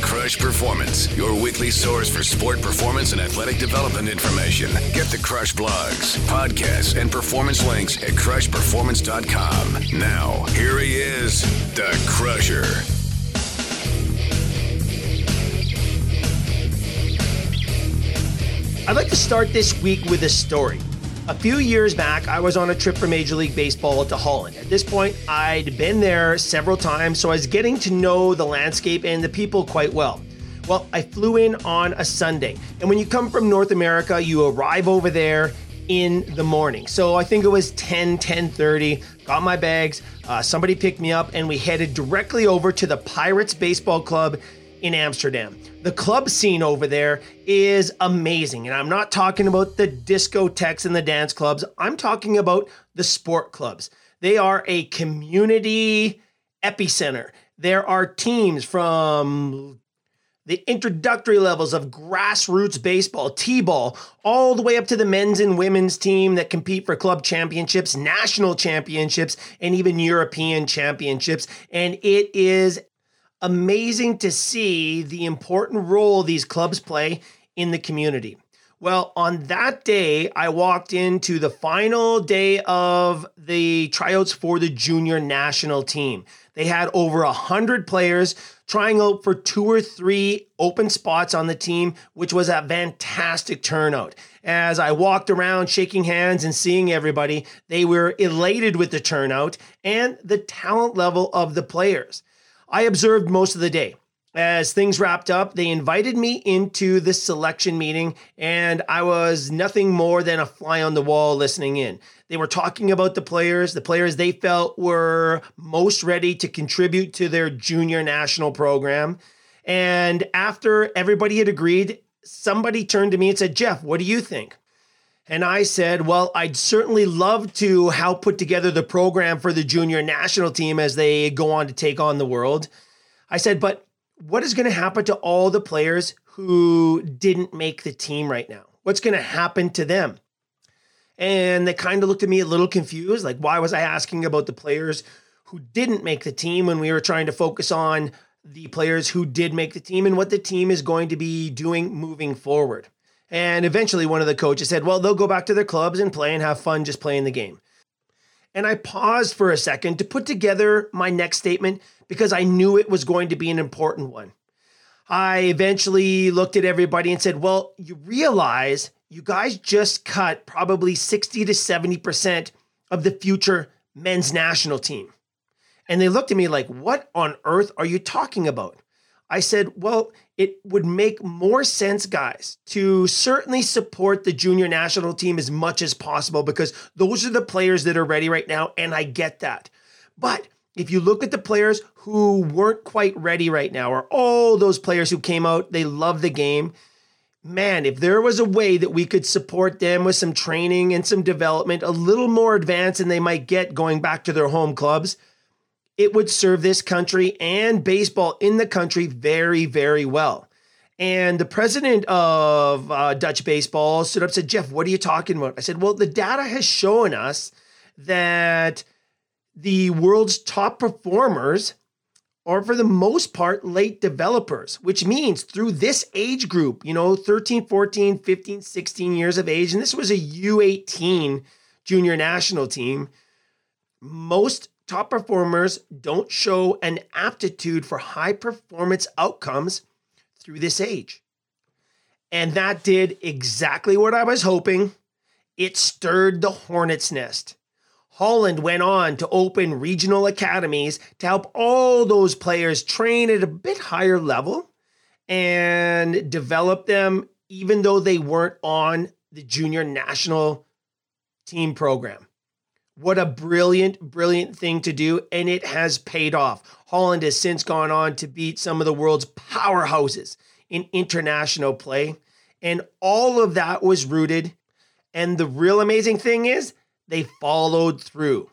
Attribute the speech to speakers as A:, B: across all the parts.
A: Krush Performance, your weekly source for sport performance and athletic development information. Get the Krush blogs, podcasts, and performance links at krushperformance.com. Now, here he is, the Krusher.
B: I'd like to start this week with a story. A few years back, I was on a trip for Major League Baseball to Holland. At this point, I'd been there several times, so I was getting to know the landscape and the people quite well. Well, I flew in on a Sunday, and when you come from North America, you arrive over there in the morning. So I think it was 10, 10:30. Got my bags. Uh, somebody picked me up, and we headed directly over to the Pirates Baseball Club in Amsterdam. The club scene over there is amazing. And I'm not talking about the discotheques and the dance clubs, I'm talking about the sport clubs. They are a community epicenter. There are teams from the introductory levels of grassroots baseball, T ball, all the way up to the men's and women's team that compete for club championships, national championships, and even European championships. And it is amazing to see the important role these clubs play in the community. Well, on that day, I walked into the final day of the tryouts for the junior national team. They had over a hundred players trying out for two or three open spots on the team, which was a fantastic turnout. As I walked around shaking hands and seeing everybody, they were elated with the turnout and the talent level of the players. I observed most of the day. As things wrapped up, they invited me into this selection meeting, and I was nothing more than a fly on the wall listening in. They were talking about the players, the players they felt were most ready to contribute to their junior national program. And after everybody had agreed, somebody turned to me and said, Jeff, what do you think? And I said, Well, I'd certainly love to help put together the program for the junior national team as they go on to take on the world. I said, But what is going to happen to all the players who didn't make the team right now? What's going to happen to them? And they kind of looked at me a little confused. Like, why was I asking about the players who didn't make the team when we were trying to focus on the players who did make the team and what the team is going to be doing moving forward? And eventually, one of the coaches said, Well, they'll go back to their clubs and play and have fun just playing the game. And I paused for a second to put together my next statement because I knew it was going to be an important one. I eventually looked at everybody and said, Well, you realize you guys just cut probably 60 to 70% of the future men's national team. And they looked at me like, What on earth are you talking about? I said, Well, it would make more sense, guys, to certainly support the junior national team as much as possible because those are the players that are ready right now, and I get that. But if you look at the players who weren't quite ready right now, or all those players who came out, they love the game. Man, if there was a way that we could support them with some training and some development, a little more advanced than they might get going back to their home clubs, it would serve this country and baseball in the country very, very well. And the president of uh, Dutch baseball stood up and said, Jeff, what are you talking about? I said, well, the data has shown us that the world's top performers are, for the most part, late developers, which means through this age group, you know, 13, 14, 15, 16 years of age, and this was a U18 junior national team, most top performers don't show an aptitude for high performance outcomes through this age. And that did exactly what I was hoping. It stirred the hornet's nest. Holland went on to open regional academies to help all those players train at a bit higher level and develop them, even though they weren't on the junior national team program. What a brilliant, brilliant thing to do. And it has paid off. Holland has since gone on to beat some of the world's powerhouses in international play. And all of that was rooted. And the real amazing thing is, they followed through.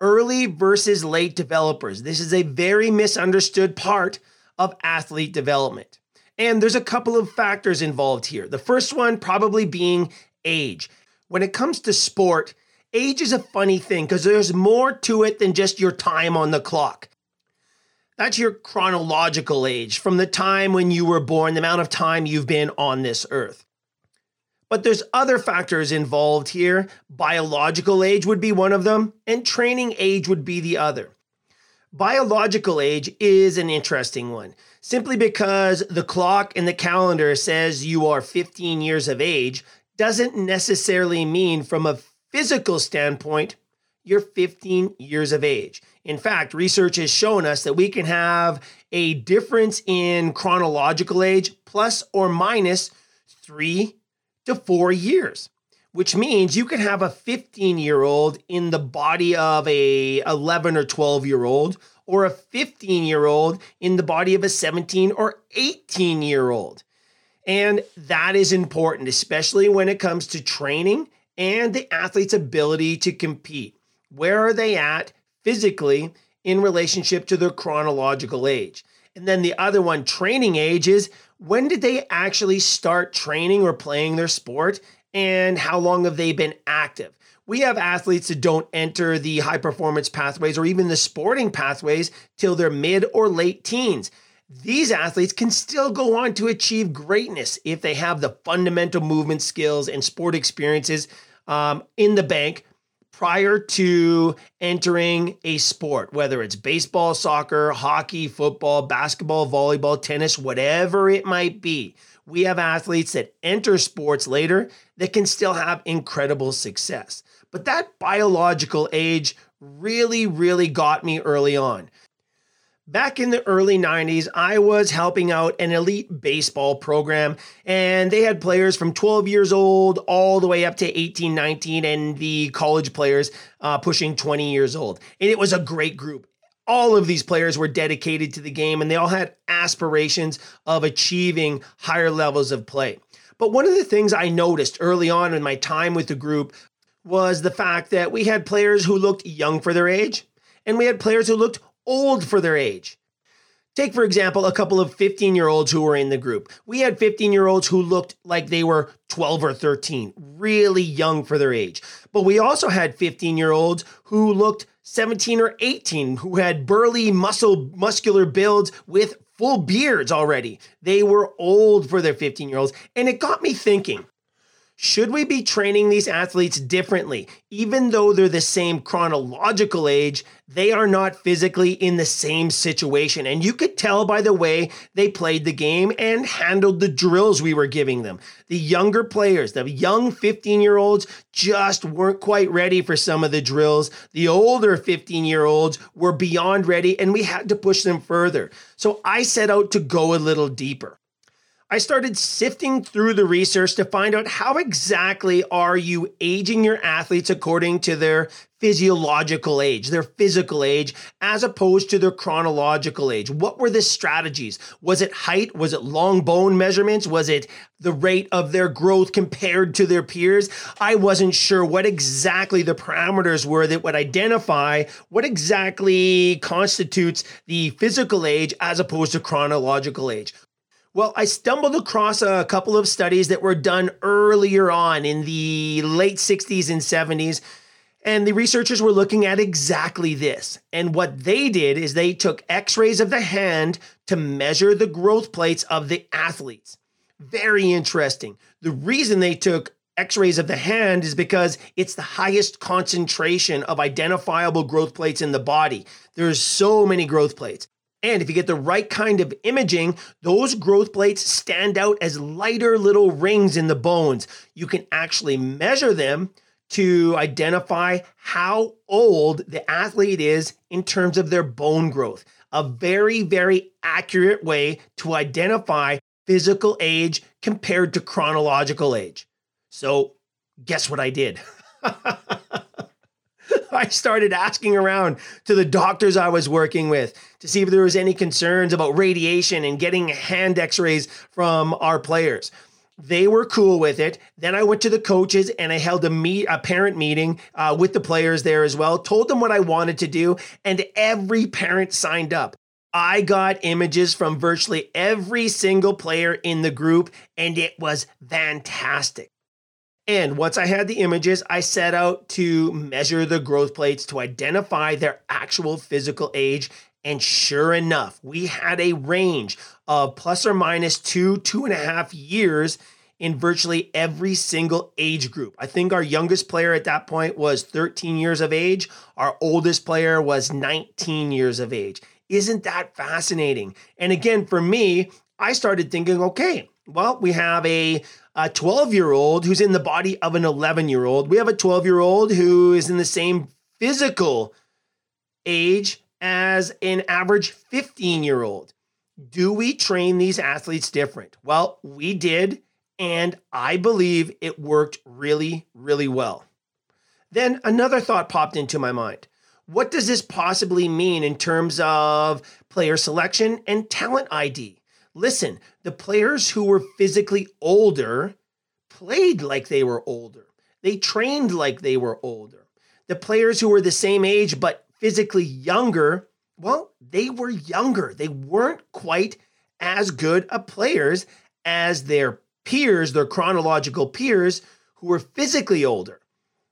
B: Early versus late developers. This is a very misunderstood part of athlete development. And there's a couple of factors involved here. The first one probably being age. When it comes to sport, age is a funny thing because there's more to it than just your time on the clock. That's your chronological age from the time when you were born, the amount of time you've been on this earth. But there's other factors involved here. Biological age would be one of them, and training age would be the other. Biological age is an interesting one, simply because the clock in the calendar says you are 15 years of age doesn't necessarily mean from a physical standpoint you're 15 years of age. In fact, research has shown us that we can have a difference in chronological age plus or minus three to four years, which means you can have a 15 year old in the body of a 11 or 12 year old or a 15 year old in the body of a 17 or 18 year old. And that is important, especially when it comes to training and the athlete's ability to compete. Where are they at physically in relationship to their chronological age? And then the other one, training age, is when did they actually start training or playing their sport? And how long have they been active? We have athletes that don't enter the high performance pathways or even the sporting pathways till their mid or late teens. These athletes can still go on to achieve greatness if they have the fundamental movement skills and sport experiences um, in the bank prior to entering a sport, whether it's baseball, soccer, hockey, football, basketball, volleyball, tennis, whatever it might be. We have athletes that enter sports later that can still have incredible success. But that biological age really, really got me early on. Back in the early 90s, I was helping out an elite baseball program, and they had players from 12 years old all the way up to 18, 19, and the college players uh, pushing 20 years old. And it was a great group. All of these players were dedicated to the game, and they all had aspirations of achieving higher levels of play. But one of the things I noticed early on in my time with the group was the fact that we had players who looked young for their age, and we had players who looked old for their age. Take, for example, a couple of 15 year olds who were in the group. We had 15 year olds who looked like they were 12 or 13, really young for their age. But we also had 15 year olds who looked 17 or 18, who had burly, muscle, muscular builds with full beards already. They were old for their 15 year olds. And it got me thinking should we be training these athletes differently? Even though they're the same chronological age, they are not physically in the same situation. And you could tell by the way they played the game and handled the drills we were giving them. The younger players, the young 15 year olds, just weren't quite ready for some of the drills. The older 15 year olds were beyond ready, and we had to push them further. So I set out to go a little deeper. I started sifting through the research to find out how exactly are you aging your athletes according to their physiological age, their physical age, as opposed to their chronological age. What were the strategies? Was it height? Was it long bone measurements? Was it the rate of their growth compared to their peers? I wasn't sure what exactly the parameters were that would identify what exactly constitutes the physical age as opposed to chronological age. Well, I stumbled across a couple of studies that were done earlier on in the late 60s and 70s. And the researchers were looking at exactly this. And what they did is they took x rays of the hand to measure the growth plates of the athletes. Very interesting. The reason they took x rays of the hand is because it's the highest concentration of identifiable growth plates in the body. There's so many growth plates. And if you get the right kind of imaging, those growth plates stand out as lighter little rings in the bones. You can actually measure them to identify how old the athlete is in terms of their bone growth. A very, very accurate way to identify physical age compared to chronological age. So, guess what I did? I started asking around to the doctors I was working with to see if there was any concerns about radiation and getting hand x-rays from our players. They were cool with it. Then I went to the coaches and I held a meet a parent meeting uh, with the players there as well. Told them what I wanted to do, and every parent signed up. I got images from virtually every single player in the group, and it was fantastic. And once I had the images, I set out to measure the growth plates to identify their actual physical age. And sure enough, we had a range of plus or minus two, two and a half years in virtually every single age group. I think our youngest player at that point was 13 years of age, our oldest player was 19 years of age. Isn't that fascinating? And again, for me, I started thinking, okay, well, we have a, a 12 year old who's in the body of an 11 year old. We have a 12 year old who is in the same physical age as an average 15 year old. Do we train these athletes different? Well, we did, and I believe it worked really, really well. Then another thought popped into my mind. What does this possibly mean in terms of player selection and talent ID? Listen, the players who were physically older played like they were older. They trained like they were older. The players who were the same age but physically younger, well, they were younger. They weren't quite as good of players as their peers, their chronological peers, who were physically older.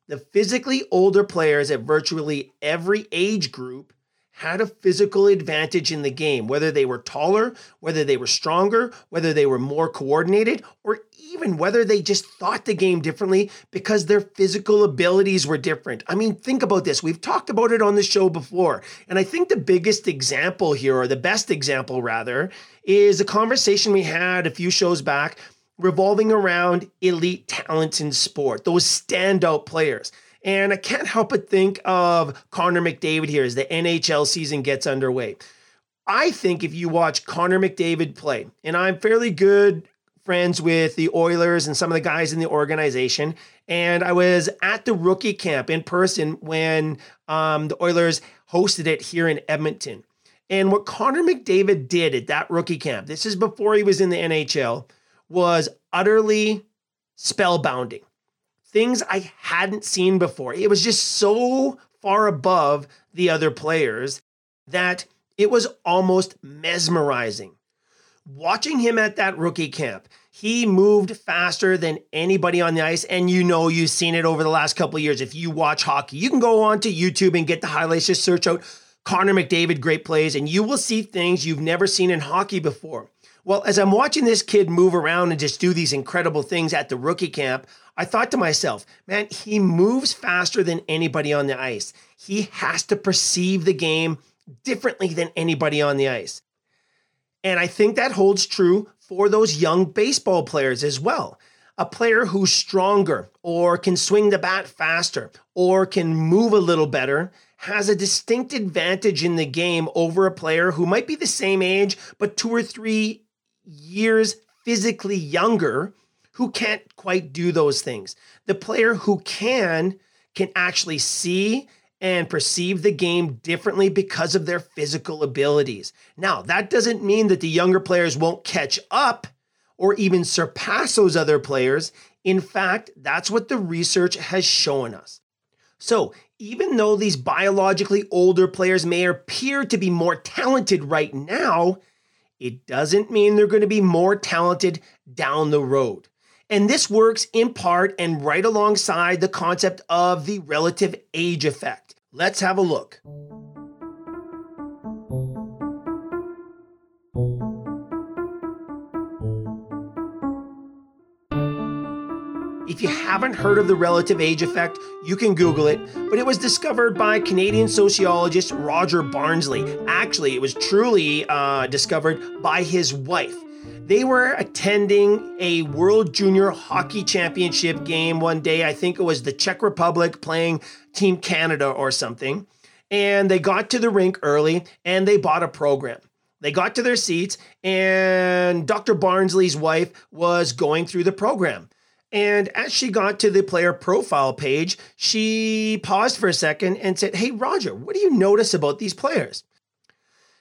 B: The physically older players at virtually every age group had a physical advantage in the game, whether they were taller, whether they were stronger, whether they were more coordinated, or even whether they just thought the game differently because their physical abilities were different. I mean, think about this. We've talked about it on the show before. And I think the biggest example here, or the best example rather, is a conversation we had a few shows back revolving around elite talents in sport, those standout players. And I can't help but think of Connor McDavid here as the NHL season gets underway. I think if you watch Connor McDavid play, and I'm fairly good friends with the Oilers and some of the guys in the organization, and I was at the rookie camp in person when um, the Oilers hosted it here in Edmonton. And what Connor McDavid did at that rookie camp, this is before he was in the NHL, was utterly spellbounding things I hadn't seen before. It was just so far above the other players that it was almost mesmerizing. Watching him at that rookie camp, he moved faster than anybody on the ice. And you know, you've seen it over the last couple of years. If you watch hockey, you can go on to YouTube and get the highlights, just search out Connor McDavid great plays, and you will see things you've never seen in hockey before. Well, as I'm watching this kid move around and just do these incredible things at the rookie camp, I thought to myself, man, he moves faster than anybody on the ice. He has to perceive the game differently than anybody on the ice. And I think that holds true for those young baseball players as well. A player who's stronger or can swing the bat faster or can move a little better has a distinct advantage in the game over a player who might be the same age but two or three years physically younger who can't quite do those things. The player who can can actually see and perceive the game differently because of their physical abilities. Now, that doesn't mean that the younger players won't catch up or even surpass those other players. In fact, that's what the research has shown us. So, even though these biologically older players may appear to be more talented right now, it doesn't mean they're going to be more talented down the road. And this works in part and right alongside the concept of the relative age effect. Let's have a look. If you haven't heard of the relative age effect, you can Google it, but it was discovered by Canadian sociologist Roger Barnsley. Actually, it was truly uh, discovered by his wife. They were attending a World Junior Hockey Championship game one day. I think it was the Czech Republic playing Team Canada or something. And they got to the rink early and they bought a program. They got to their seats, and Dr. Barnsley's wife was going through the program. And as she got to the player profile page, she paused for a second and said, Hey, Roger, what do you notice about these players?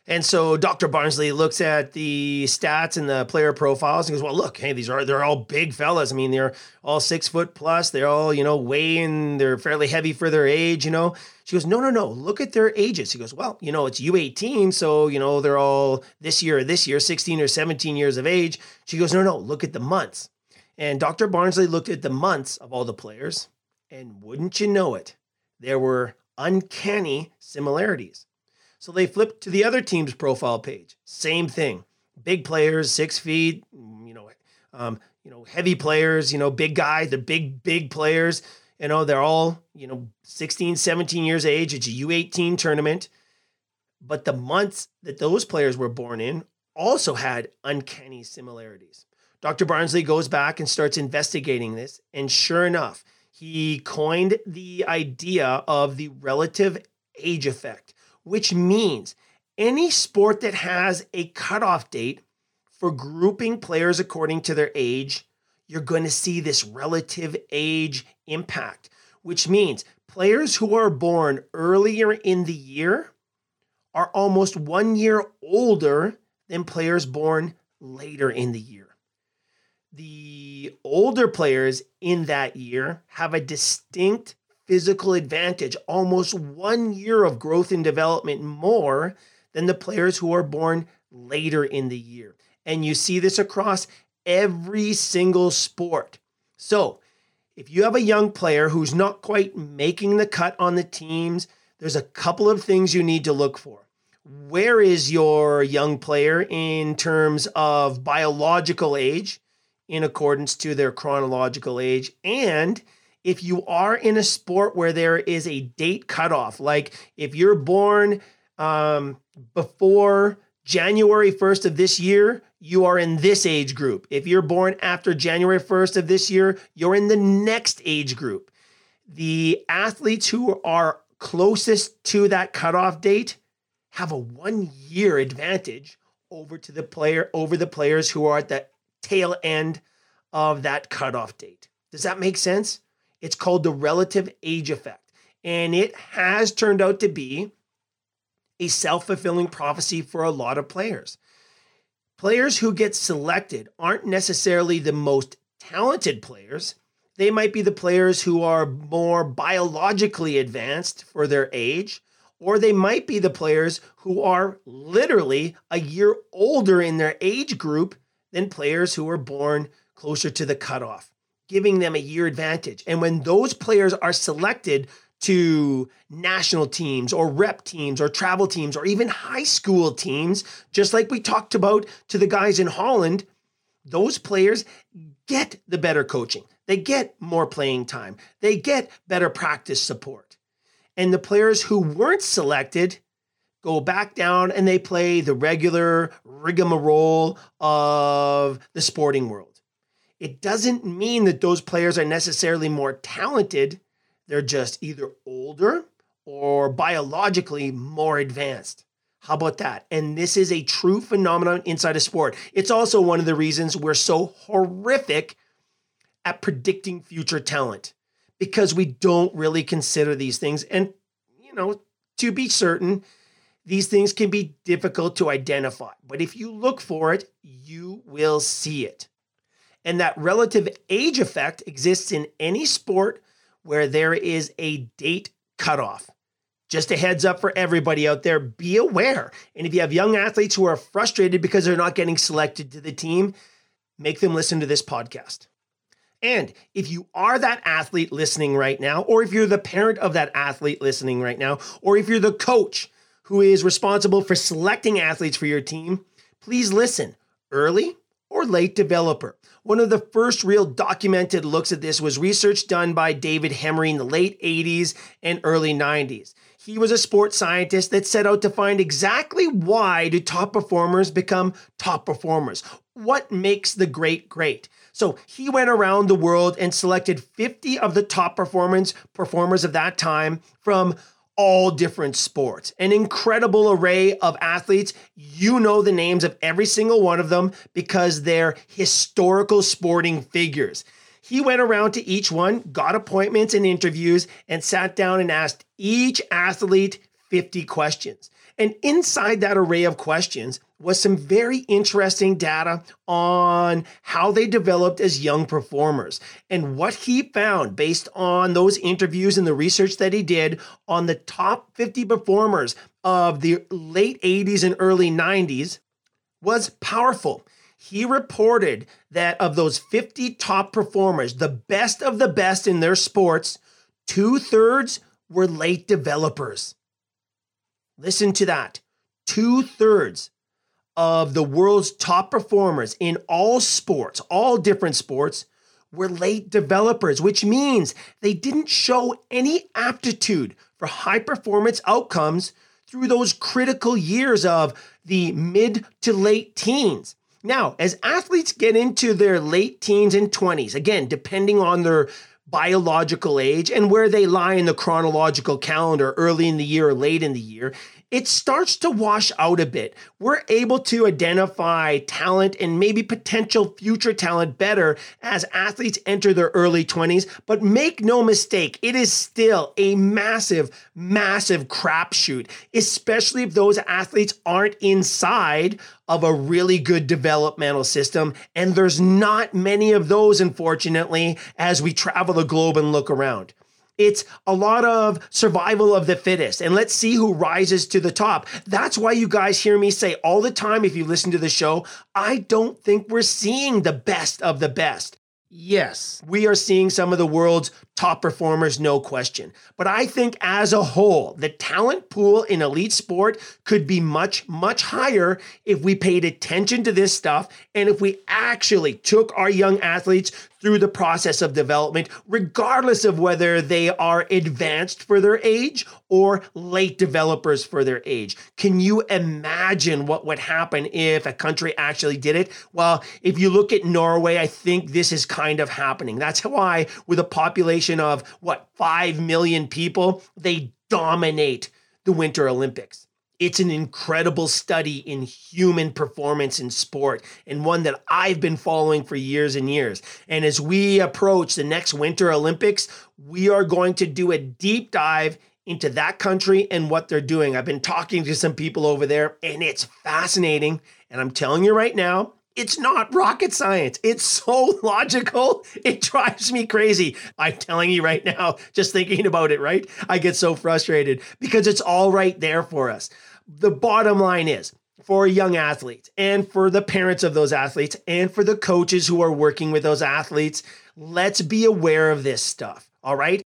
B: And so Dr. Barnsley looks at the stats and the player profiles and goes, "Well, look, hey, these are they're all big fellas. I mean, they're all six foot plus. They're all you know weighing. They're fairly heavy for their age. You know." She goes, "No, no, no. Look at their ages." He goes, "Well, you know, it's U18, so you know they're all this year, or this year, 16 or 17 years of age." She goes, "No, no. Look at the months." And Dr. Barnsley looked at the months of all the players, and wouldn't you know it, there were uncanny similarities. So they flipped to the other team's profile page. Same thing. Big players, six feet, you know, um, you know, heavy players, you know, big guys, the big, big players. You know, they're all, you know, 16, 17 years age. It's a U18 tournament. But the months that those players were born in also had uncanny similarities. Dr. Barnsley goes back and starts investigating this. And sure enough, he coined the idea of the relative age effect, which means any sport that has a cutoff date for grouping players according to their age, you're going to see this relative age impact, which means players who are born earlier in the year are almost one year older than players born later in the year. The older players in that year have a distinct physical advantage, almost one year of growth and development more than the players who are born later in the year. And you see this across every single sport. So, if you have a young player who's not quite making the cut on the teams, there's a couple of things you need to look for. Where is your young player in terms of biological age in accordance to their chronological age? And if you are in a sport where there is a date cutoff, like if you're born um, before January 1st of this year, you are in this age group. If you're born after January 1st of this year, you're in the next age group. The athletes who are closest to that cutoff date have a one year advantage over to the player over the players who are at the tail end of that cutoff date. Does that make sense? It's called the relative age effect. And it has turned out to be a self fulfilling prophecy for a lot of players. Players who get selected aren't necessarily the most talented players. They might be the players who are more biologically advanced for their age, or they might be the players who are literally a year older in their age group than players who are born closer to the cutoff, giving them a year advantage. And when those players are selected to national teams or rep teams or travel teams or even high school teams, just like we talked about to the guys in Holland, those players get the better coaching. They get more playing time. They get better practice support. And the players who weren't selected go back down and they play the regular rigmarole of the sporting world. It doesn't mean that those players are necessarily more talented they're just either older or biologically more advanced. How about that? And this is a true phenomenon inside of sport. It's also one of the reasons we're so horrific at predicting future talent because we don't really consider these things. And, you know, to be certain, these things can be difficult to identify. But if you look for it, you will see it. And that relative age effect exists in any sport where there is a date cutoff. Just a heads up for everybody out there be aware. And if you have young athletes who are frustrated because they're not getting selected to the team, make them listen to this podcast. And if you are that athlete listening right now, or if you're the parent of that athlete listening right now, or if you're the coach who is responsible for selecting athletes for your team, please listen early or late developer. One of the first real documented looks at this was research done by David Hemery in the late 80s and early 90s. He was a sports scientist that set out to find exactly why do top performers become top performers? What makes the great great? So he went around the world and selected 50 of the top performance performers of that time from all different sports, an incredible array of athletes. You know the names of every single one of them because they're historical sporting figures. He went around to each one, got appointments and interviews, and sat down and asked each athlete 50 questions. And inside that array of questions was some very interesting data on how they developed as young performers. And what he found based on those interviews and the research that he did on the top 50 performers of the late 80s and early 90s was powerful. he reported that of those 50 top performers, the best of the best in their sports, two thirds were late developers. Listen to that. Two thirds of the world's top performers in all sports, all different sports, were late developers, which means they didn't show any aptitude for high performance outcomes through those critical years of the mid to late teens. Now, as athletes get into their late teens and 20s, again, depending on their biological age and where they lie in the chronological calendar, early in the year or late in the year, it starts to wash out a bit. We're able to identify talent and maybe potential future talent better as athletes enter their early 20s. But make no mistake, it is still a massive, massive crapshoot, especially if those athletes aren't inside of a really good developmental system. And there's not many of those, unfortunately, as we travel the globe and look around. It's a lot of survival of the fittest, and let's see who rises to the top. That's why you guys hear me say all the time, if you listen to the show, I don't think we're seeing the best of the best. Yes, we are seeing some of the world's top performers, no question. But I think as a whole, the talent pool in elite sport could be much, much higher if we paid attention to this stuff and if we actually took our young athletes through the process of development, regardless of whether they are advanced for their age or late developers for their age. Can you imagine what would happen if a country actually did it? Well, if you look at Norway, I think this is kind of happening. That's why, with a population of what, 5 million people, they dominate the Winter Olympics. It's an incredible study in human performance in sport and one that I've been following for years and years. And as we approach the next Winter Olympics, we are going to do a deep dive into that country and what they're doing. I've been talking to some people over there and it's fascinating. And I'm telling you right now, it's not rocket science. It's so logical. It drives me crazy. I'm telling you right now, just thinking about it, right? I get so frustrated because it's all right there for us the bottom line is for young athletes and for the parents of those athletes and for the coaches who are working with those athletes, let's be aware of this stuff. All right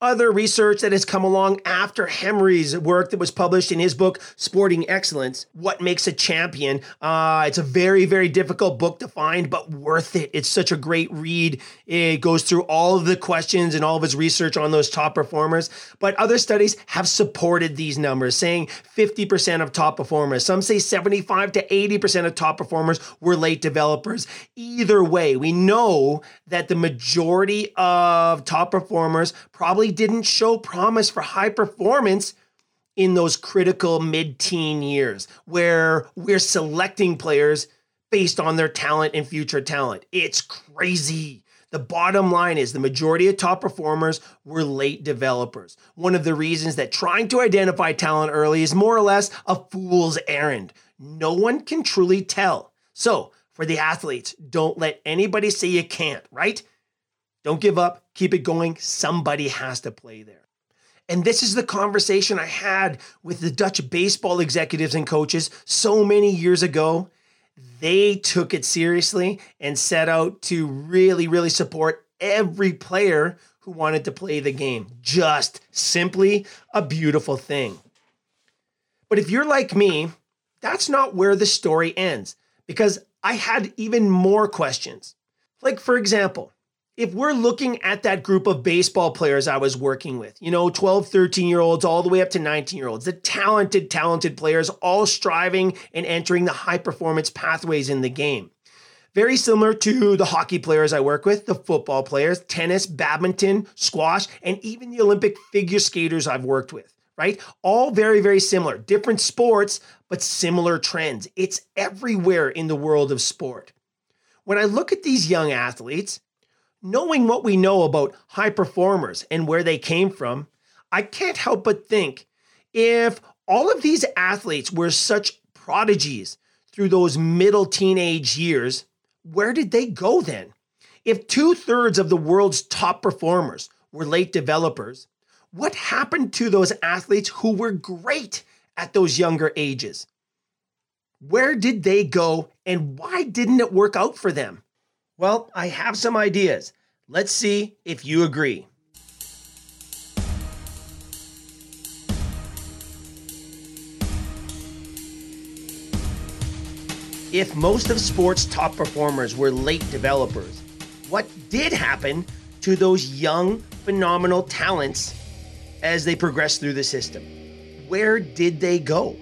B: other research that has come along after Hemery's work that was published in his book, Sporting Excellence What Makes a Champion. Uh, it's a very, very difficult book to find, but worth it. It's such a great read. It goes through all of the questions and all of his research on those top performers. But other studies have supported these numbers, saying 50% of top performers. Some say 75 to 80% of top performers were late developers. Either way, we know that the majority of top performers probably didn't show promise for high performance in those critical mid teen years where we're selecting players based on their talent and future talent. It's crazy. The bottom line is the majority of top performers were late developers. One of the reasons that trying to identify talent early is more or less a fool's errand. No one can truly tell. So, for the athletes, don't let anybody say you can't, right? Don't give up, keep it going. Somebody has to play there. And this is the conversation I had with the Dutch baseball executives and coaches so many years ago. They took it seriously and set out to really, really support every player who wanted to play the game. Just simply a beautiful thing. But if you're like me, that's not where the story ends because I had even more questions. Like, for example, if we're looking at that group of baseball players I was working with, you know, 12, 13 year olds, all the way up to 19 year olds, the talented, talented players, all striving and entering the high performance pathways in the game. Very similar to the hockey players I work with, the football players, tennis, badminton, squash, and even the Olympic figure skaters I've worked with, right? All very, very similar. Different sports, but similar trends. It's everywhere in the world of sport. When I look at these young athletes, knowing what we know about high performers and where they came from, I can't help but think if all of these athletes were such prodigies through those middle teenage years, where did they go then? If two thirds of the world's top performers were late developers, what happened to those athletes who were great at those younger ages? Where did they go and why didn't it work out for them? Well, I have some ideas. Let's see if you agree. If most of sports' top performers were late developers, what did happen to those young, phenomenal talents as they progressed through the system? Where did they go?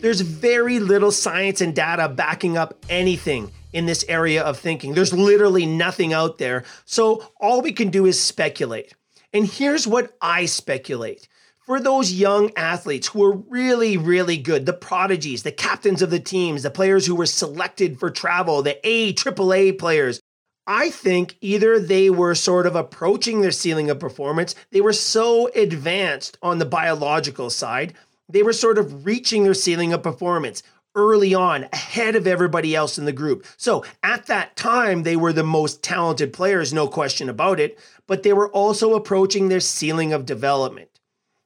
B: There's very little science and data backing up anything in this area of thinking. There's literally nothing out there. So all we can do is speculate. And here's what I speculate for those young athletes who are really, really good, the prodigies, the captains of the teams, the players who were selected for travel, the A, AAA players, I think either they were sort of approaching their ceiling of performance, they were so advanced on the biological side, they were sort of reaching their ceiling of performance early on, ahead of everybody else in the group. So at that time, they were the most talented players, no question about it, but they were also approaching their ceiling of development.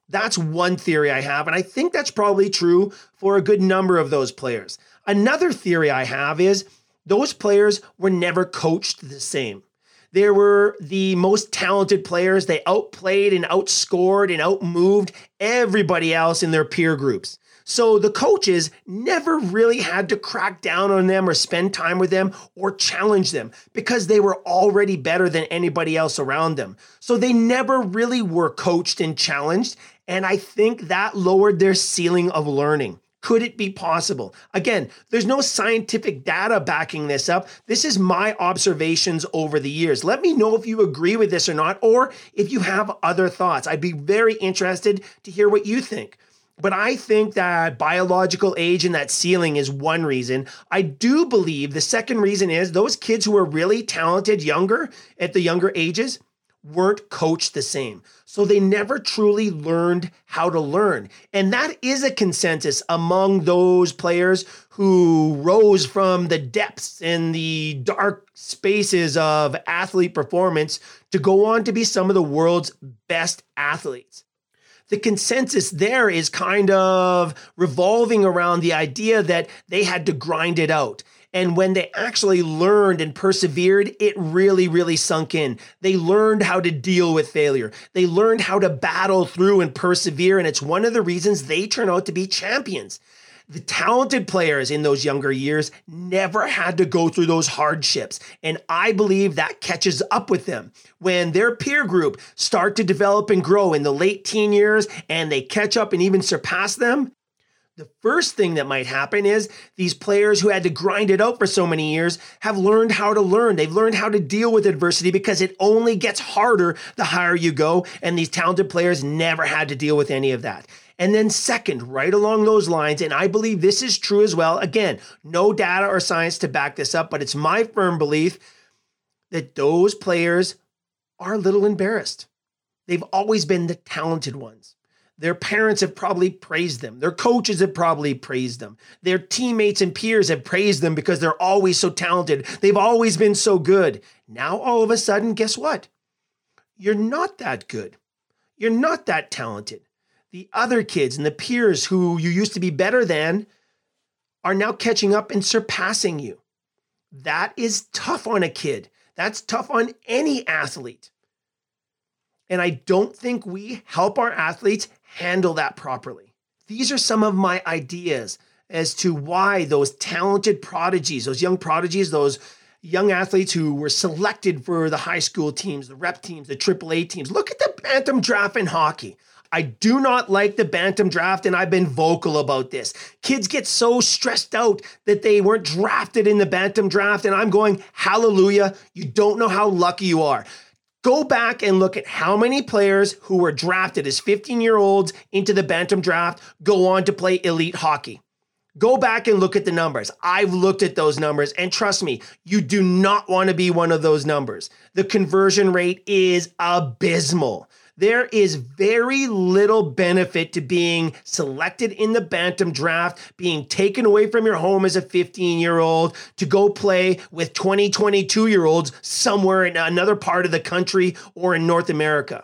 B: That's one theory I have, and I think that's probably true for a good number of those players. Another theory I have is those players were never coached the same. They were the most talented players. They outplayed and outscored and outmoved everybody else in their peer groups. So the coaches never really had to crack down on them or spend time with them or challenge them because they were already better than anybody else around them. So they never really were coached and challenged. And I think that lowered their ceiling of learning. Could it be possible? Again, there's no scientific data backing this up. This is my observations over the years. Let me know if you agree with this or not, or if you have other thoughts. I'd be very interested to hear what you think. But I think that biological age and that ceiling is one reason. I do believe the second reason is those kids who are really talented younger at the younger ages weren't coached the same. So they never truly learned how to learn. And that is a consensus among those players who rose from the depths and the dark spaces of athlete performance to go on to be some of the world's best athletes. The consensus there is kind of revolving around the idea that they had to grind it out and when they actually learned and persevered, it really, really sunk in. They learned how to deal with failure. They learned how to battle through and persevere. And it's one of the reasons they turn out to be champions. The talented players in those younger years never had to go through those hardships. And I believe that catches up with them when their peer group start to develop and grow in the late teen years and they catch up and even surpass them. The first thing that might happen is these players who had to grind it out for so many years have learned how to learn. They've learned how to deal with adversity because it only gets harder the higher you go. And these talented players never had to deal with any of that. And then, second, right along those lines, and I believe this is true as well. Again, no data or science to back this up, but it's my firm belief that those players are a little embarrassed. They've always been the talented ones. Their parents have probably praised them. Their coaches have probably praised them. Their teammates and peers have praised them because they're always so talented. They've always been so good. Now, all of a sudden, guess what? You're not that good. You're not that talented. The other kids and the peers who you used to be better than are now catching up and surpassing you. That is tough on a kid. That's tough on any athlete. And I don't think we help our athletes handle that properly. These are some of my ideas as to why those talented prodigies, those young prodigies, those young athletes who were selected for the high school teams, the rep teams, the AAA teams. Look at the Bantam draft in hockey. I do not like the Bantam draft, and I've been vocal about this. Kids get so stressed out that they weren't drafted in the Bantam draft, and I'm going, hallelujah, you don't know how lucky you are. Go back and look at how many players who were drafted as 15 year olds into the Bantam draft go on to play elite hockey. Go back and look at the numbers. I've looked at those numbers, and trust me, you do not want to be one of those numbers. The conversion rate is abysmal. There is very little benefit to being selected in the Bantam draft, being taken away from your home as a 15 year old to go play with 20, 22 year olds somewhere in another part of the country or in North America.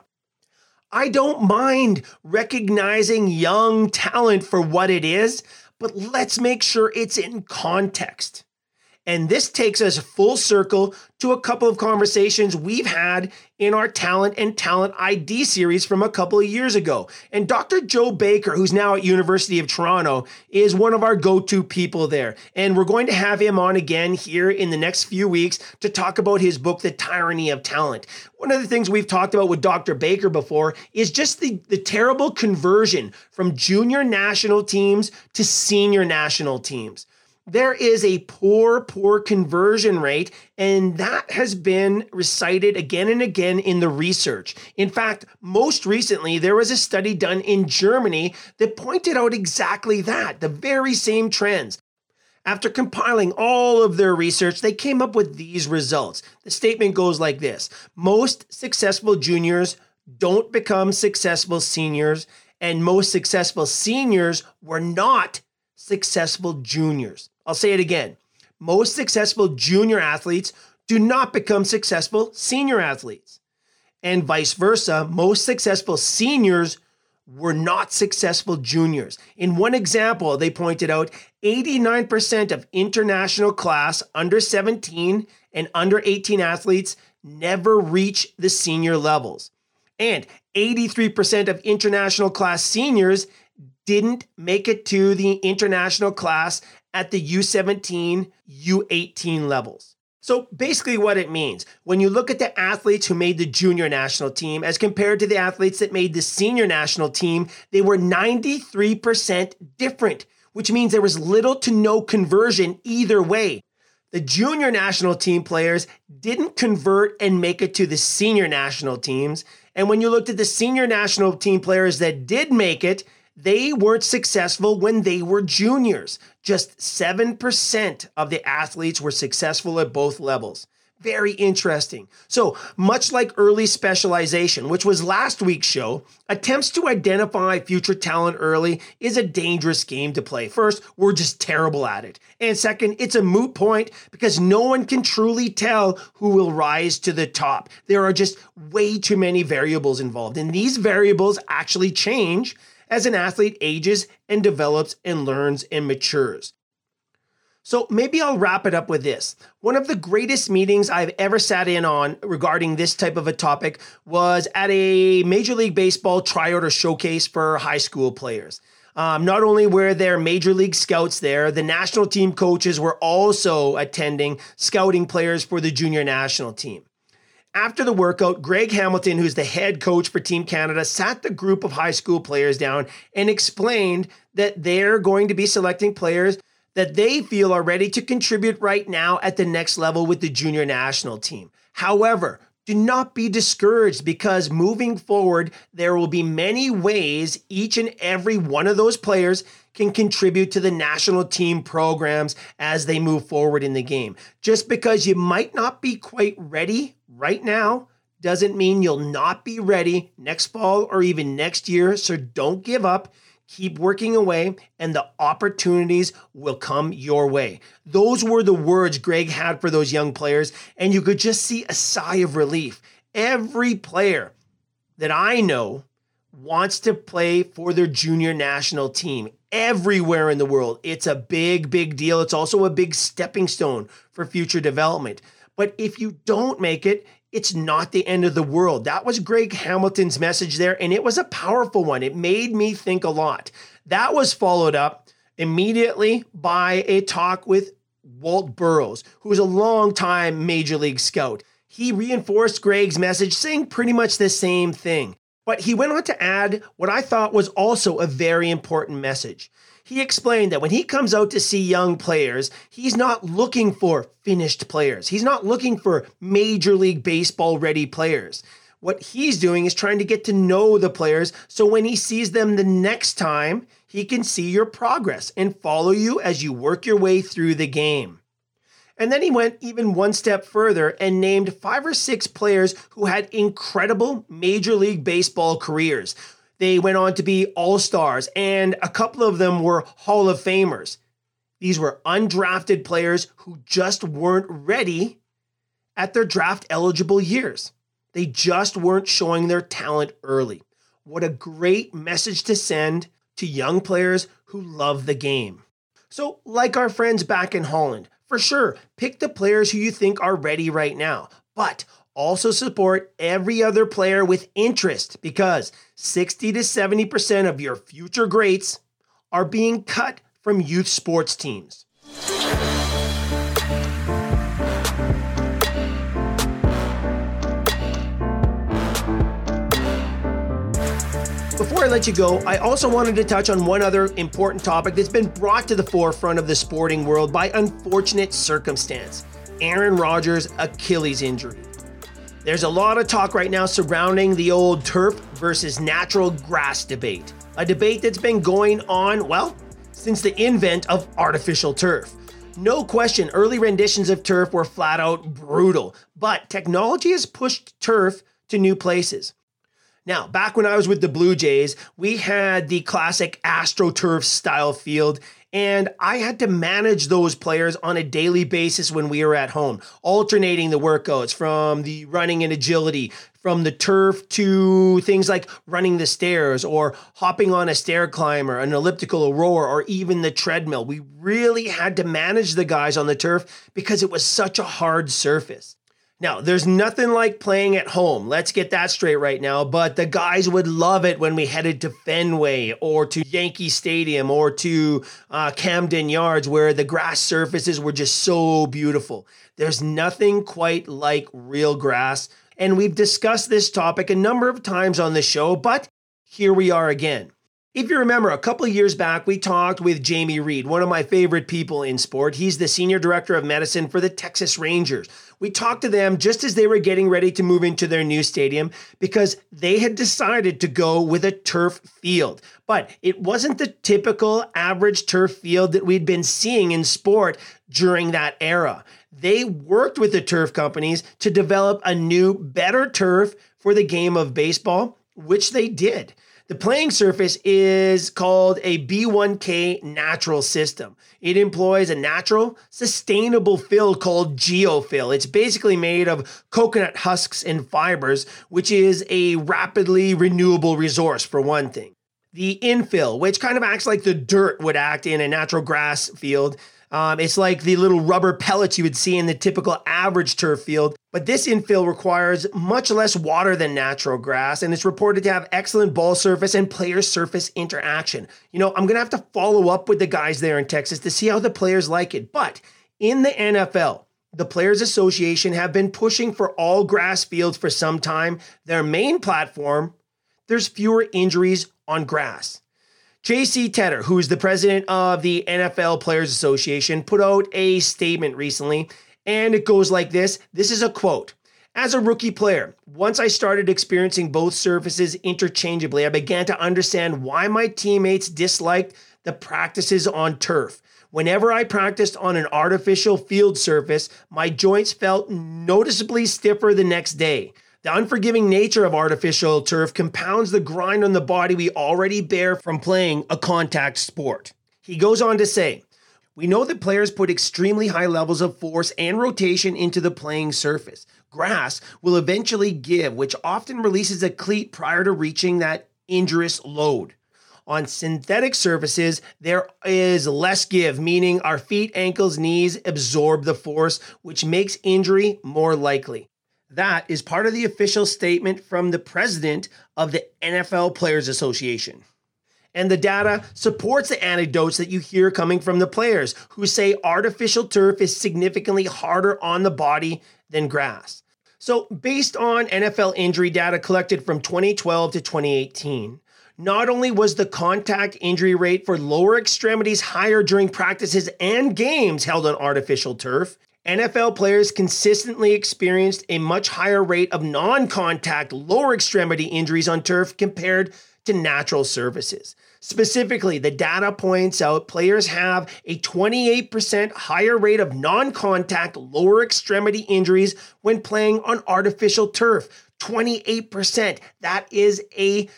B: I don't mind recognizing young talent for what it is, but let's make sure it's in context. And this takes us full circle to a couple of conversations we've had in our Talent and Talent ID series from a couple of years ago. And Dr. Joe Baker, who's now at University of Toronto, is one of our go-to people there. And we're going to have him on again here in the next few weeks to talk about his book, The Tyranny of Talent. One of the things we've talked about with Dr. Baker before is just the, the terrible conversion from junior national teams to senior national teams there is a poor, poor conversion rate, and that has been recited again and again in the research. In fact, most recently, there was a study done in Germany that pointed out exactly that the very same trends. After compiling all of their research, they came up with these results. The statement goes like this Most successful juniors don't become successful seniors, and most successful seniors were not successful juniors. I'll say it again. Most successful junior athletes do not become successful senior athletes. And vice versa, most successful seniors were not successful juniors. In one example, they pointed out 89% of international class under 17 and under 18 athletes never reach the senior levels. And 83% of international class seniors didn't make it to the international class at the U17, U18 levels. So basically, what it means when you look at the athletes who made the junior national team as compared to the athletes that made the senior national team, they were 93% different, which means there was little to no conversion either way. The junior national team players didn't convert and make it to the senior national teams. And when you looked at the senior national team players that did make it, they weren't successful when they were juniors. Just 7% of the athletes were successful at both levels. Very interesting. So, much like early specialization, which was last week's show, attempts to identify future talent early is a dangerous game to play. First, we're just terrible at it. And second, it's a moot point because no one can truly tell who will rise to the top. There are just way too many variables involved, and these variables actually change as an athlete ages and develops and learns and matures. So maybe I'll wrap it up with this. One of the greatest meetings I've ever sat in on regarding this type of a topic was at a Major League Baseball tryout or showcase for high school players. Um, not only were there major league scouts there, the national team coaches were also attending, scouting players for the junior national team. After the workout, Greg Hamilton, who's the head coach for Team Canada, sat the group of high school players down and explained that they're going to be selecting players that they feel are ready to contribute right now at the next level with the junior national team. However, do not be discouraged because moving forward, there will be many ways each and every one of those players can contribute to the national team programs as they move forward in the game. Just because you might not be quite ready right now doesn't mean you'll not be ready next fall or even next year. So don't give up. Keep working away, and the opportunities will come your way. Those were the words Greg had for those young players, and you could just see a sigh of relief. Every player that I know wants to play for their junior national team everywhere in the world. It's a big, big deal. It's also a big stepping stone for future development. But if you don't make it, it's not the end of the world. That was Greg Hamilton's message there, and it was a powerful one. It made me think a lot. That was followed up immediately by a talk with Walt Burrows, who is a long-time major league scout. He reinforced Greg's message, saying pretty much the same thing. But he went on to add what I thought was also a very important message. He explained that when he comes out to see young players, he's not looking for finished players. He's not looking for Major League Baseball ready players. What he's doing is trying to get to know the players so when he sees them the next time, he can see your progress and follow you as you work your way through the game. And then he went even one step further and named five or six players who had incredible Major League Baseball careers, they went on to be all stars, and a couple of them were Hall of Famers. These were undrafted players who just weren't ready at their draft eligible years. They just weren't showing their talent early. What a great message to send to young players who love the game. So, like our friends back in Holland, for sure, pick the players who you think are ready right now, but also support every other player with interest because 60 to 70% of your future greats are being cut from youth sports teams. Before I let you go, I also wanted to touch on one other important topic that's been brought to the forefront of the sporting world by unfortunate circumstance Aaron Rodgers' Achilles injury. There's a lot of talk right now surrounding the old turf versus natural grass debate, a debate that's been going on, well, since the invent of artificial turf. No question, early renditions of turf were flat out brutal, but technology has pushed turf to new places. Now, back when I was with the Blue Jays, we had the classic AstroTurf style field, and I had to manage those players on a daily basis when we were at home, alternating the workouts from the running and agility, from the turf to things like running the stairs or hopping on a stair climber, an elliptical, a rower, or even the treadmill. We really had to manage the guys on the turf because it was such a hard surface. Now, there's nothing like playing at home. Let's get that straight right now. But the guys would love it when we headed to Fenway or to Yankee Stadium or to uh, Camden Yards, where the grass surfaces were just so beautiful. There's nothing quite like real grass. And we've discussed this topic a number of times on the show, but here we are again. If you remember, a couple of years back, we talked with Jamie Reed, one of my favorite people in sport. He's the senior director of medicine for the Texas Rangers. We talked to them just as they were getting ready to move into their new stadium because they had decided to go with a turf field. But it wasn't the typical average turf field that we'd been seeing in sport during that era. They worked with the turf companies to develop a new, better turf for the game of baseball, which they did. The playing surface is called a B1K natural system. It employs a natural, sustainable fill called geofill. It's basically made of coconut husks and fibers, which is a rapidly renewable resource for one thing. The infill, which kind of acts like the dirt would act in a natural grass field, um, it's like the little rubber pellets you would see in the typical average turf field, but this infill requires much less water than natural grass, and it's reported to have excellent ball surface and player surface interaction. You know, I'm going to have to follow up with the guys there in Texas to see how the players like it, but in the NFL, the Players Association have been pushing for all grass fields for some time. Their main platform, there's fewer injuries on grass. JC Tretter, who is the president of the NFL Players Association, put out a statement recently, and it goes like this This is a quote. As a rookie player, once I started experiencing both surfaces interchangeably, I began to understand why my teammates disliked the practices on turf. Whenever I practiced on an artificial field surface, my joints felt noticeably stiffer the next day. The unforgiving nature of artificial turf compounds the grind on the body we already bear from playing a contact sport. He goes on to say, we know that players put extremely high levels of force and rotation into the playing surface. Grass will eventually give, which often releases a cleat prior to reaching that injurious load. On synthetic surfaces, there is less give, meaning our feet, ankles, knees absorb the force, which makes injury more likely. That is part of the official statement from the president of the NFL Players Association. And the data supports the anecdotes that you hear coming from the players who say artificial turf is significantly harder on the body than grass. So, based on NFL injury data collected from 2012 to 2018, not only was the contact injury rate for lower extremities higher during practices and games held on artificial turf, NFL players consistently experienced a much higher rate of non contact lower extremity injuries on turf compared to natural surfaces. Specifically, the data points out players have a 28% higher rate of non contact lower extremity injuries when playing on artificial turf. 28%. That is a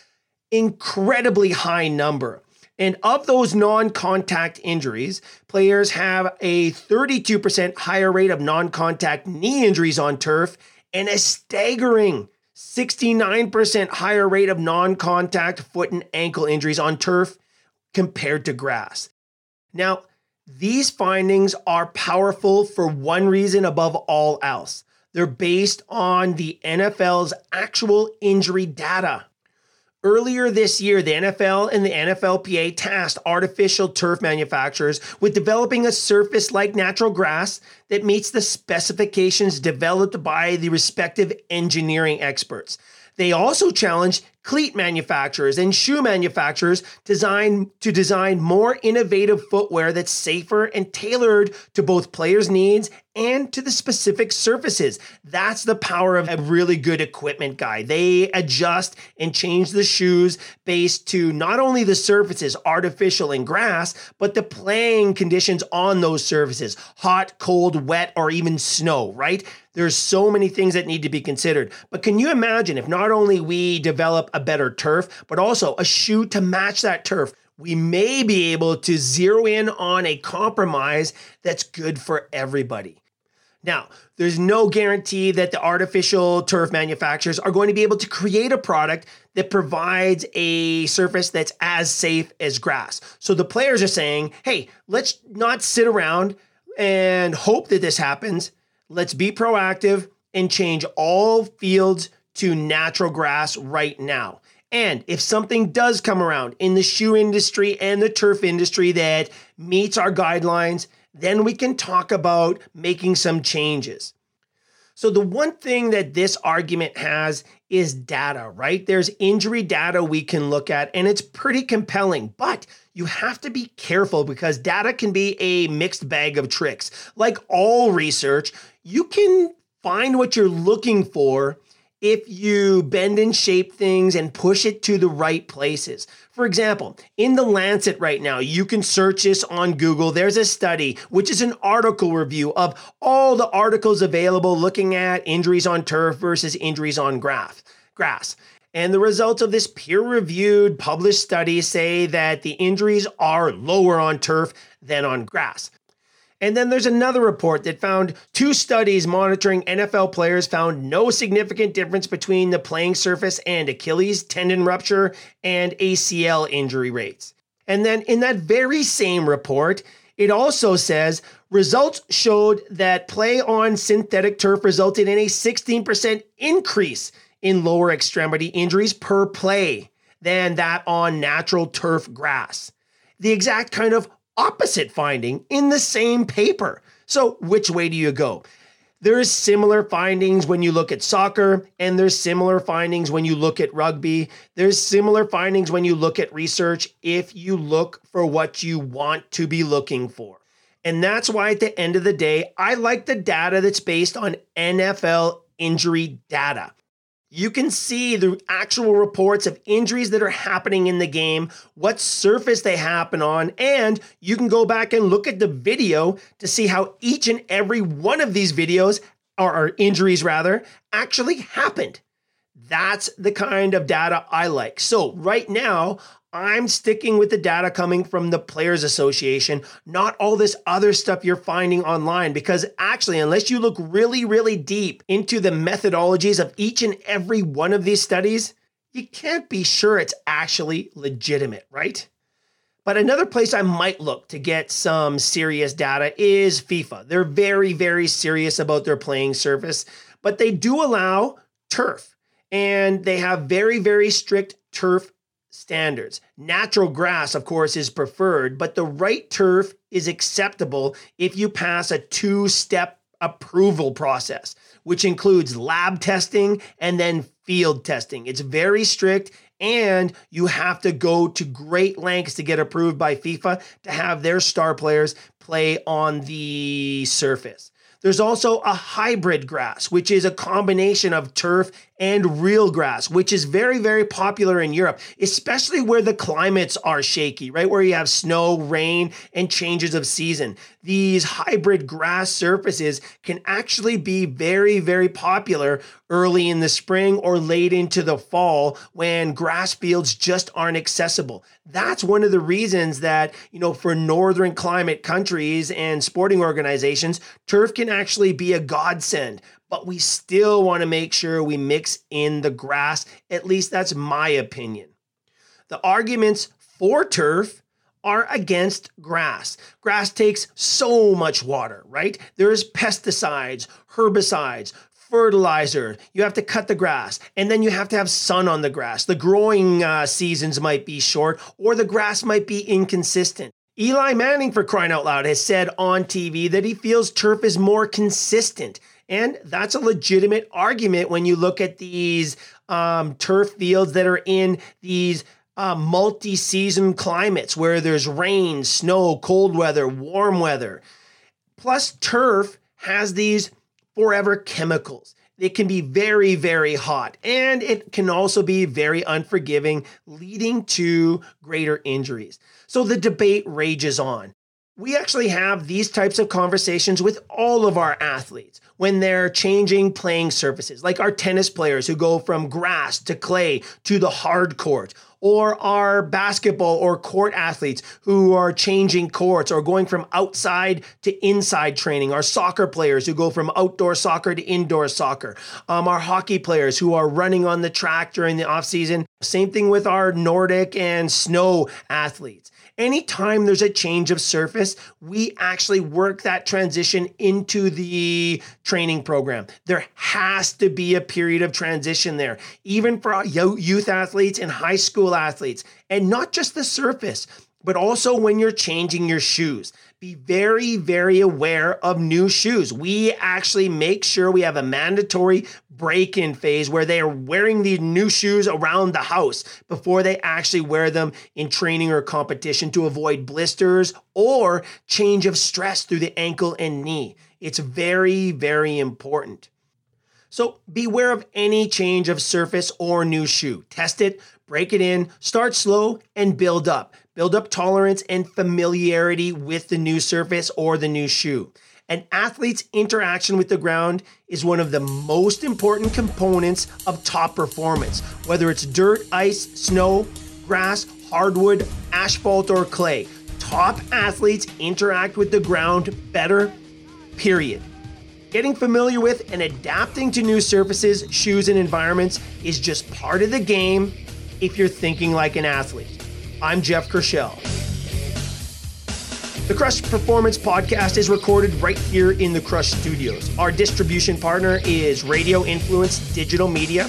B: incredibly high number. And of those non contact injuries, players have a 32% higher rate of non contact knee injuries on turf and a staggering 69% higher rate of non contact foot and ankle injuries on turf compared to grass. Now, These findings are powerful for one reason above all else. They're based on the NFL's actual injury data. Earlier this year, the NFL and the NFLPA tasked artificial turf manufacturers with developing a surface like natural grass that meets the specifications developed by the respective engineering experts. They also challenged cleat manufacturers and shoe manufacturers design to design more innovative footwear that's safer and tailored to both players' needs and to the specific surfaces. That's the power of a really good equipment guy. They adjust and change the shoes based to not only the surfaces, artificial and grass, but the playing conditions on those surfaces hot, cold, wet, or even snow, right? There's so many things that need to be considered. But can you imagine if not only we develop a better turf, but also a shoe to match that turf? We may be able to zero in on a compromise that's good for everybody. Now, there's no guarantee that the artificial turf manufacturers are going to be able to create a product that provides a surface that's as safe as grass. So the players are saying, hey, let's not sit around and hope that this happens. Let's be proactive and change all fields to natural grass right now. And if something does come around in the shoe industry and the turf industry that meets our guidelines, then we can talk about making some changes. So, the one thing that this argument has is data, right? There's injury data we can look at, and it's pretty compelling, but you have to be careful because data can be a mixed bag of tricks. Like all research, you can find what you're looking for if you bend and shape things and push it to the right places. For example, in the Lancet right now, you can search this on Google. There's a study, which is an article review of all the articles available looking at injuries on turf versus injuries on grass. grass. And the results of this peer reviewed published study say that the injuries are lower on turf than on grass. And then there's another report that found two studies monitoring NFL players found no significant difference between the playing surface and Achilles tendon rupture and ACL injury rates. And then in that very same report, it also says results showed that play on synthetic turf resulted in a 16% increase in lower extremity injuries per play than that on natural turf grass. The exact kind of opposite finding in the same paper. So, which way do you go? There's similar findings when you look at soccer, and there's similar findings when you look at rugby. There's similar findings when you look at research if you look for what you want to be looking for. And that's why at the end of the day, I like the data that's based on NFL injury data. You can see the actual reports of injuries that are happening in the game, what surface they happen on, and you can go back and look at the video to see how each and every one of these videos, or, or injuries rather, actually happened. That's the kind of data I like. So, right now, I'm sticking with the data coming from the Players Association, not all this other stuff you're finding online. Because actually, unless you look really, really deep into the methodologies of each and every one of these studies, you can't be sure it's actually legitimate, right? But another place I might look to get some serious data is FIFA. They're very, very serious about their playing surface, but they do allow turf and they have very, very strict turf standards. Natural grass, of course, is preferred, but the right turf is acceptable if you pass a two step approval process, which includes lab testing and then field testing. It's very strict. And you have to go to great lengths to get approved by FIFA to have their star players play on the surface. There's also a hybrid grass, which is a combination of turf and real grass, which is very, very popular in Europe, especially where the climates are shaky, right? Where you have snow, rain, and changes of season. These hybrid grass surfaces can actually be very, very popular early in the spring or late into the fall when grass fields just aren't accessible. That's one of the reasons that, you know, for northern climate countries and sporting organizations, turf can actually be a godsend but we still want to make sure we mix in the grass. At least that's my opinion. The arguments for turf are against grass. Grass takes so much water, right? There's pesticides, herbicides, fertilizer. You have to cut the grass, and then you have to have sun on the grass. The growing uh, seasons might be short, or the grass might be inconsistent. Eli Manning, for crying out loud, has said on TV that he feels turf is more consistent. And that's a legitimate argument when you look at these um, turf fields that are in these uh, multi season climates where there's rain, snow, cold weather, warm weather. Plus, turf has these forever chemicals. It can be very, very hot and it can also be very unforgiving, leading to greater injuries. So the debate rages on. We actually have these types of conversations with all of our athletes when they're changing playing surfaces, like our tennis players who go from grass to clay to the hard court, or our basketball or court athletes who are changing courts or going from outside to inside training, our soccer players who go from outdoor soccer to indoor soccer, um, our hockey players who are running on the track during the off season. Same thing with our Nordic and snow athletes anytime there's a change of surface, we actually work that transition into the training program. There has to be a period of transition there, even for youth athletes and high school athletes, and not just the surface, but also when you're changing your shoes be very, very aware of new shoes. We actually make sure we have a mandatory break in phase where they are wearing these new shoes around the house before they actually wear them in training or competition to avoid blisters or change of stress through the ankle and knee. It's very, very important. So beware of any change of surface or new shoe. Test it, break it in, start slow, and build up. Build up tolerance and familiarity with the new surface or the new shoe. An athlete's interaction with the ground is one of the most important components of top performance, whether it's dirt, ice, snow, grass, hardwood, asphalt, or clay. Top athletes interact with the ground better, period. Getting familiar with and adapting to new surfaces, shoes, and environments is just part of the game if you're thinking like an athlete. I'm Jeff Krushell. The Krush Performance Podcast is recorded right here in the Krush Studios. Our distribution partner is Radio Influence Digital Media.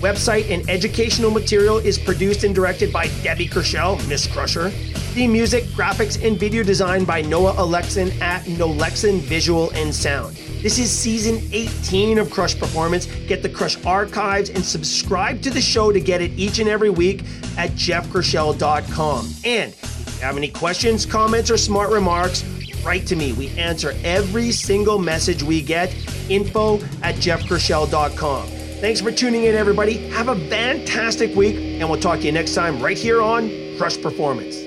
B: Website and educational material is produced and directed by Debbie Krushell, Miss Krusher. Theme music, graphics, and video design by Noah Alexin at Nolexin Visual and Sound. This is season 18 of Krush Performance. Get the Krush archives and subscribe to the show to get it each and every week at jeffkrushell.com. And if you have any questions, comments, or smart remarks, write to me. We answer every single message we get. Info at jeffkrushell.com. Thanks for tuning in, everybody. Have a fantastic week, and we'll talk to you next time right here on Krush Performance.